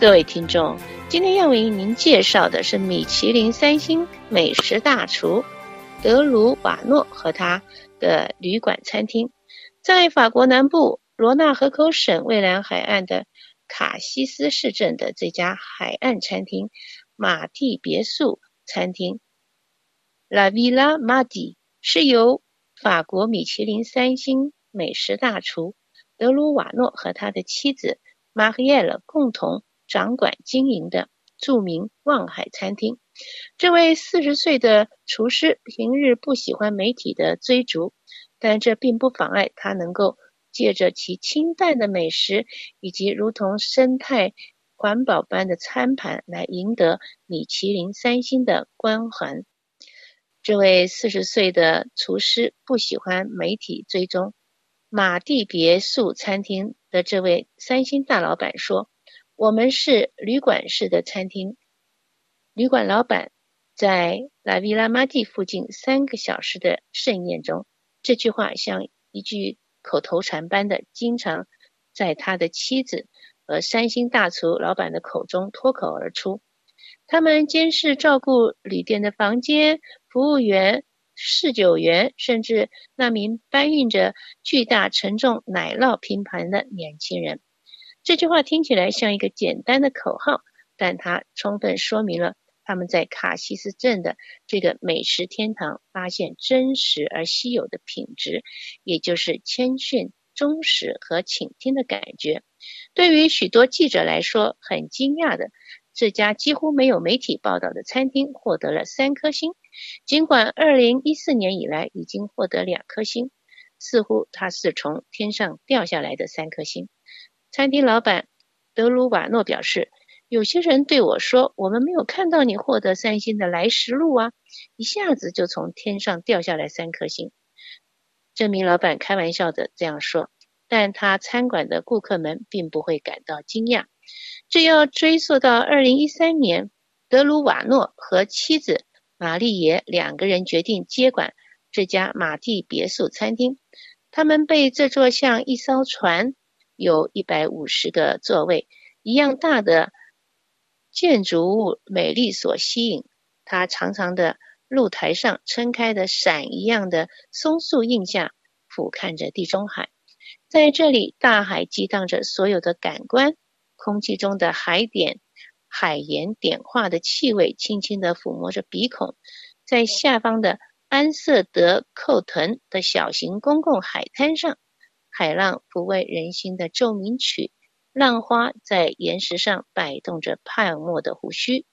各位听众，今天要为您介绍的是米其林三星美食大厨德鲁瓦诺和他的旅馆餐厅，在法国南部罗纳河口省蔚蓝海岸的卡西斯市镇的这家海岸餐厅——马蒂别墅餐厅 （La Villa Marti） 是由法国米其林三星美食大厨德鲁瓦诺和他的妻子玛丽埃尔共同。掌管经营的著名望海餐厅，这位四十岁的厨师平日不喜欢媒体的追逐，但这并不妨碍他能够借着其清淡的美食以及如同生态环保般的餐盘来赢得米其林三星的光环。这位四十岁的厨师不喜欢媒体追踪，马蒂别墅餐厅的这位三星大老板说。我们是旅馆式的餐厅。旅馆老板在拉维拉玛蒂附近三个小时的盛宴中，这句话像一句口头禅般的，经常在他的妻子和三星大厨老板的口中脱口而出。他们监视、照顾旅店的房间、服务员、侍酒员，甚至那名搬运着巨大沉重奶酪拼盘的年轻人。这句话听起来像一个简单的口号，但它充分说明了他们在卡西斯镇的这个美食天堂发现真实而稀有的品质，也就是谦逊、忠实和倾听的感觉。对于许多记者来说，很惊讶的，这家几乎没有媒体报道的餐厅获得了三颗星，尽管2014年以来已经获得两颗星，似乎它是从天上掉下来的三颗星。餐厅老板德鲁瓦诺表示：“有些人对我说，我们没有看到你获得三星的来时路啊，一下子就从天上掉下来三颗星。”这名老板开玩笑的这样说，但他餐馆的顾客们并不会感到惊讶。这要追溯到2013年，德鲁瓦诺和妻子玛丽耶两个人决定接管这家马蒂别墅餐厅。他们被这座像一艘船。有一百五十个座位，一样大的建筑物美丽所吸引。它长长的露台上撑开的伞一样的松树荫下，俯瞰着地中海。在这里，大海激荡着所有的感官，空气中的海点、海盐碘化的气味轻轻地抚摸着鼻孔。在下方的安瑟德寇腾的小型公共海滩上。海浪抚慰人心的奏鸣曲，浪花在岩石上摆动着泡沫的胡须。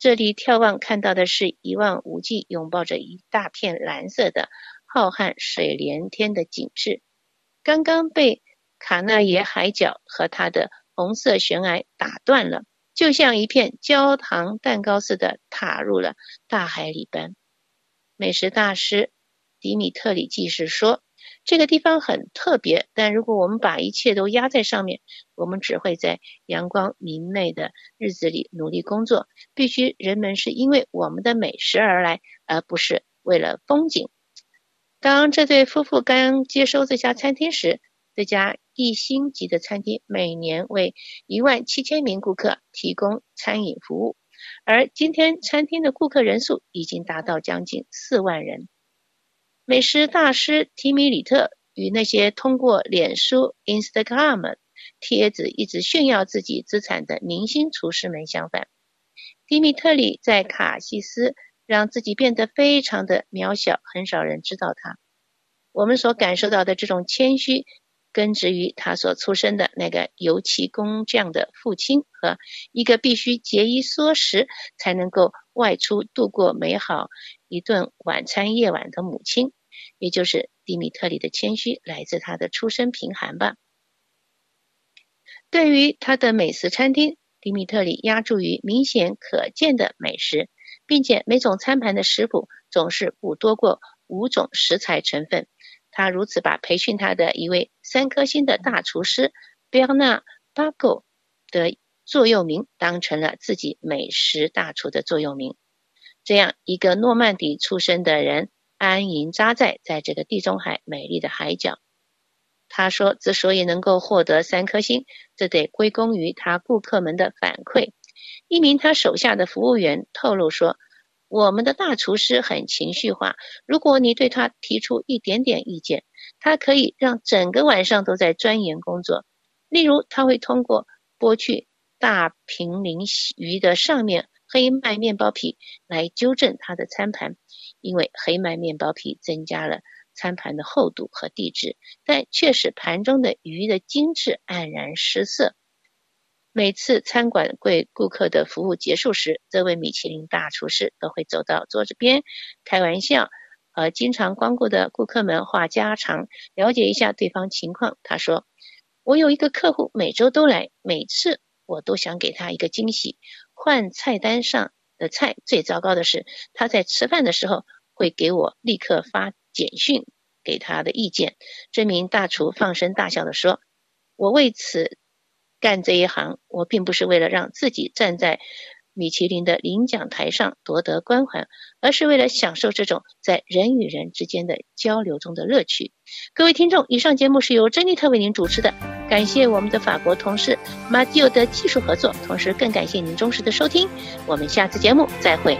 这里眺望看到的是一望无际、拥抱着一大片蓝色的浩瀚水连天的景致。刚刚被卡纳耶海角和它的红色悬崖打断了，就像一片焦糖蛋糕似的踏入了大海里般。美食大师迪米特里记事说。这个地方很特别，但如果我们把一切都压在上面，我们只会在阳光明媚的日子里努力工作。必须人们是因为我们的美食而来，而不是为了风景。当这对夫妇刚接收这家餐厅时，这家一星级的餐厅每年为一万七千名顾客提供餐饮服务，而今天餐厅的顾客人数已经达到将近四万人。美食大师提米里特与那些通过脸书 Instagram 贴子一直炫耀自己资产的明星厨师们相反，迪米特里在卡西斯让自己变得非常的渺小，很少人知道他。我们所感受到的这种谦虚，根植于他所出生的那个油漆工匠的父亲和一个必须节衣缩食才能够外出度过美好一顿晚餐夜晚的母亲。也就是迪米特里的谦虚来自他的出身贫寒吧。对于他的美食餐厅，迪米特里压注于明显可见的美食，并且每种餐盘的食谱总是不多过五种食材成分。他如此把培训他的一位三颗星的大厨师贝尔纳巴戈的座右铭当成了自己美食大厨的座右铭。这样一个诺曼底出身的人。安营扎寨在这个地中海美丽的海角，他说：“之所以能够获得三颗星，这得归功于他顾客们的反馈。”一名他手下的服务员透露说：“我们的大厨师很情绪化，如果你对他提出一点点意见，他可以让整个晚上都在钻研工作。例如，他会通过剥去大平鳞鱼的上面黑麦面包皮来纠正他的餐盘，因为黑麦面包皮增加了。”餐盘的厚度和地质，但却使盘中的鱼的精致黯然失色。每次餐馆为顾客的服务结束时，这位米其林大厨师都会走到桌子边开玩笑，和经常光顾的顾客们话家常，了解一下对方情况。他说：“我有一个客户每周都来，每次我都想给他一个惊喜，换菜单上的菜。最糟糕的是，他在吃饭的时候会给我立刻发。”简讯给他的意见，这名大厨放声大笑地说：“我为此干这一行，我并不是为了让自己站在米其林的领奖台上夺得光环，而是为了享受这种在人与人之间的交流中的乐趣。”各位听众，以上节目是由珍妮特为您主持的，感谢我们的法国同事马蒂欧的技术合作，同时更感谢您忠实的收听，我们下次节目再会。